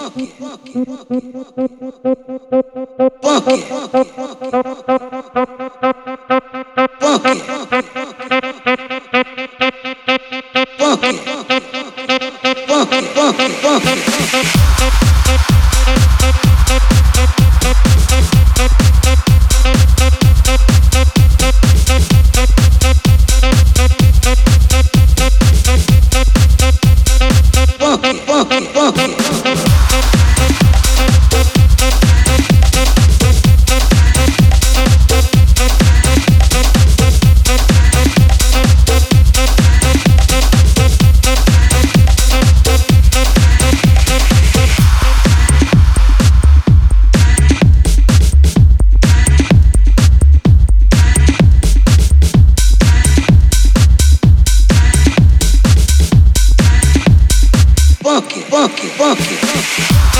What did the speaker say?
Fuck it, fuck it, fuck it. Funky, funky, funky.